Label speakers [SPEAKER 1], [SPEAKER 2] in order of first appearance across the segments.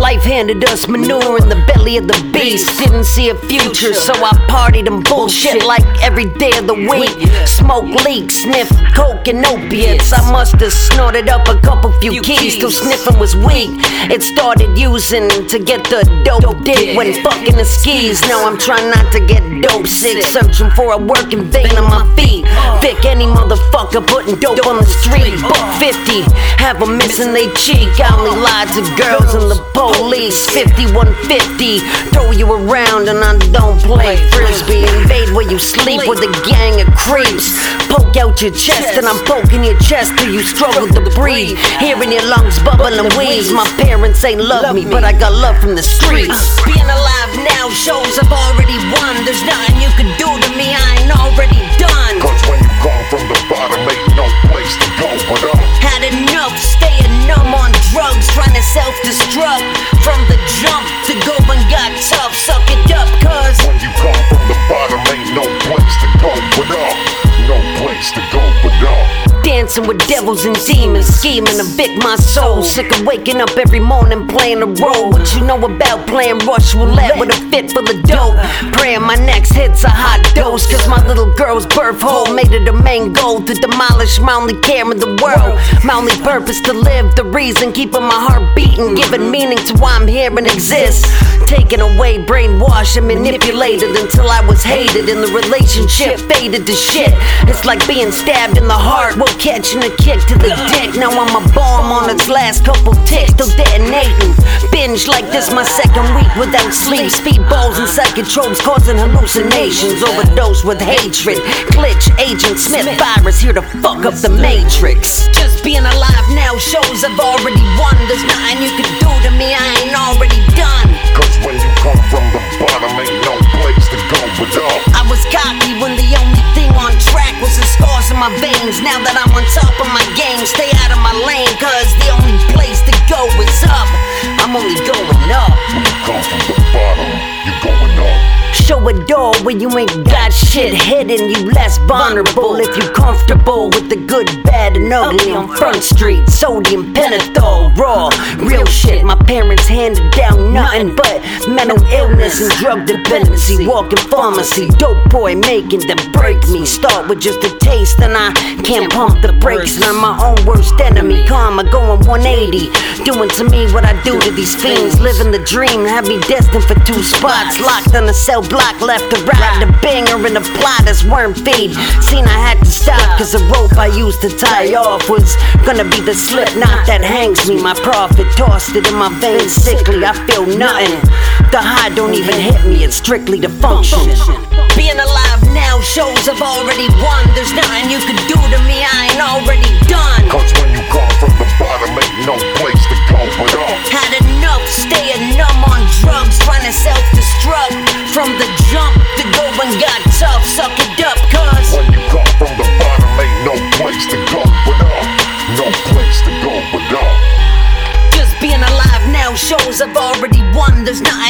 [SPEAKER 1] Life handed us manure in the belly of the beast. Didn't see a future, so I partied and bullshit like every day of the week. Smoke leaks, sniff coke and opiates. I must have snorted up a couple few keys till sniffing was weak. It started using to get the dope dick when fucking the skis. Now I'm trying not to get dope sick, searching for a working vein on my feet. Pick any motherfucker putting dope on the street. Buck 50, have them missing they cheek. I only lied to girls and the police. 5150, throw you around and I don't play frisbee. Invade where you sleep with a gang of creeps. Poke out your chest and I'm poking your chest till you struggle to breathe. Hearing your lungs bubble and wheeze. My parents ain't love me, but I got love from the streets. Being alive now shows I've already won. There's nothing you can do to me, I ain't already done.
[SPEAKER 2] Cause when you come from the bottom, ain't no place to go but up.
[SPEAKER 1] Had enough, staying numb on drugs, trying to self Dancing with devils and demons, scheming to evict my soul. Sick of waking up every morning playing a role. What you know about playing rush roulette with a fit full of dope? Praying my next hit's a hot dose. Cause my little girl's birth hole made it a main goal to demolish my only care in the world. My only purpose to live, the reason keeping my heart beating, giving meaning to why I'm here and exist. Taken away, brainwashed and manipulated until I was hated, and the relationship faded to shit. It's like being stabbed in the heart while a kick to the dick. Now I'm a bomb on its last couple ticks, still detonating. Binge like this my second week without sleep. Speedballs and psychotropes causing hallucinations. Overdose with hatred. Glitch, Agent Smith virus here to fuck up the matrix. Just being alive now shows I've already won. There's nothing you can do to me, my veins. Now that I'm on top of my game, stay out of my lane, cause the only place to go is up. I'm only going up. Show a door when you ain't got shit hidden. You less vulnerable if you comfortable with the good, bad, and ugly on Front Street. Sodium pentothal, raw, real shit. My parents handed down nothing but mental illness and drug dependency. Walking pharmacy, dope boy making them break me. Start with just a taste, and I can't pump the brakes. And I'm my own worst enemy. Karma going 180, doing to me what I do to these fiends. Living the dream, have me destined for two spots. Locked on a cell block, left to right. The banger in the plot is worm feed. Seen I had to stop, cause the rope I used to tie off was gonna be the slip knot that hangs me. My prophet tossed it in my veins sickly. I feel nothing. The high don't even hit me, it's strictly the function. Being alive now shows I've already won. There's nothing you can do to me, I ain't already done.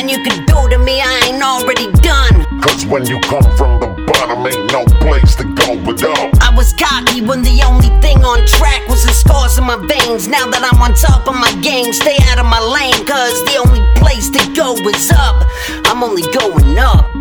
[SPEAKER 1] Nothing you can do to me, I ain't already done.
[SPEAKER 2] Cause when you come from the bottom, ain't no place to go but up.
[SPEAKER 1] I was cocky when the only thing on track was the scars in my veins. Now that I'm on top of my game, stay out of my lane, cause the only place to go is up. I'm only going up.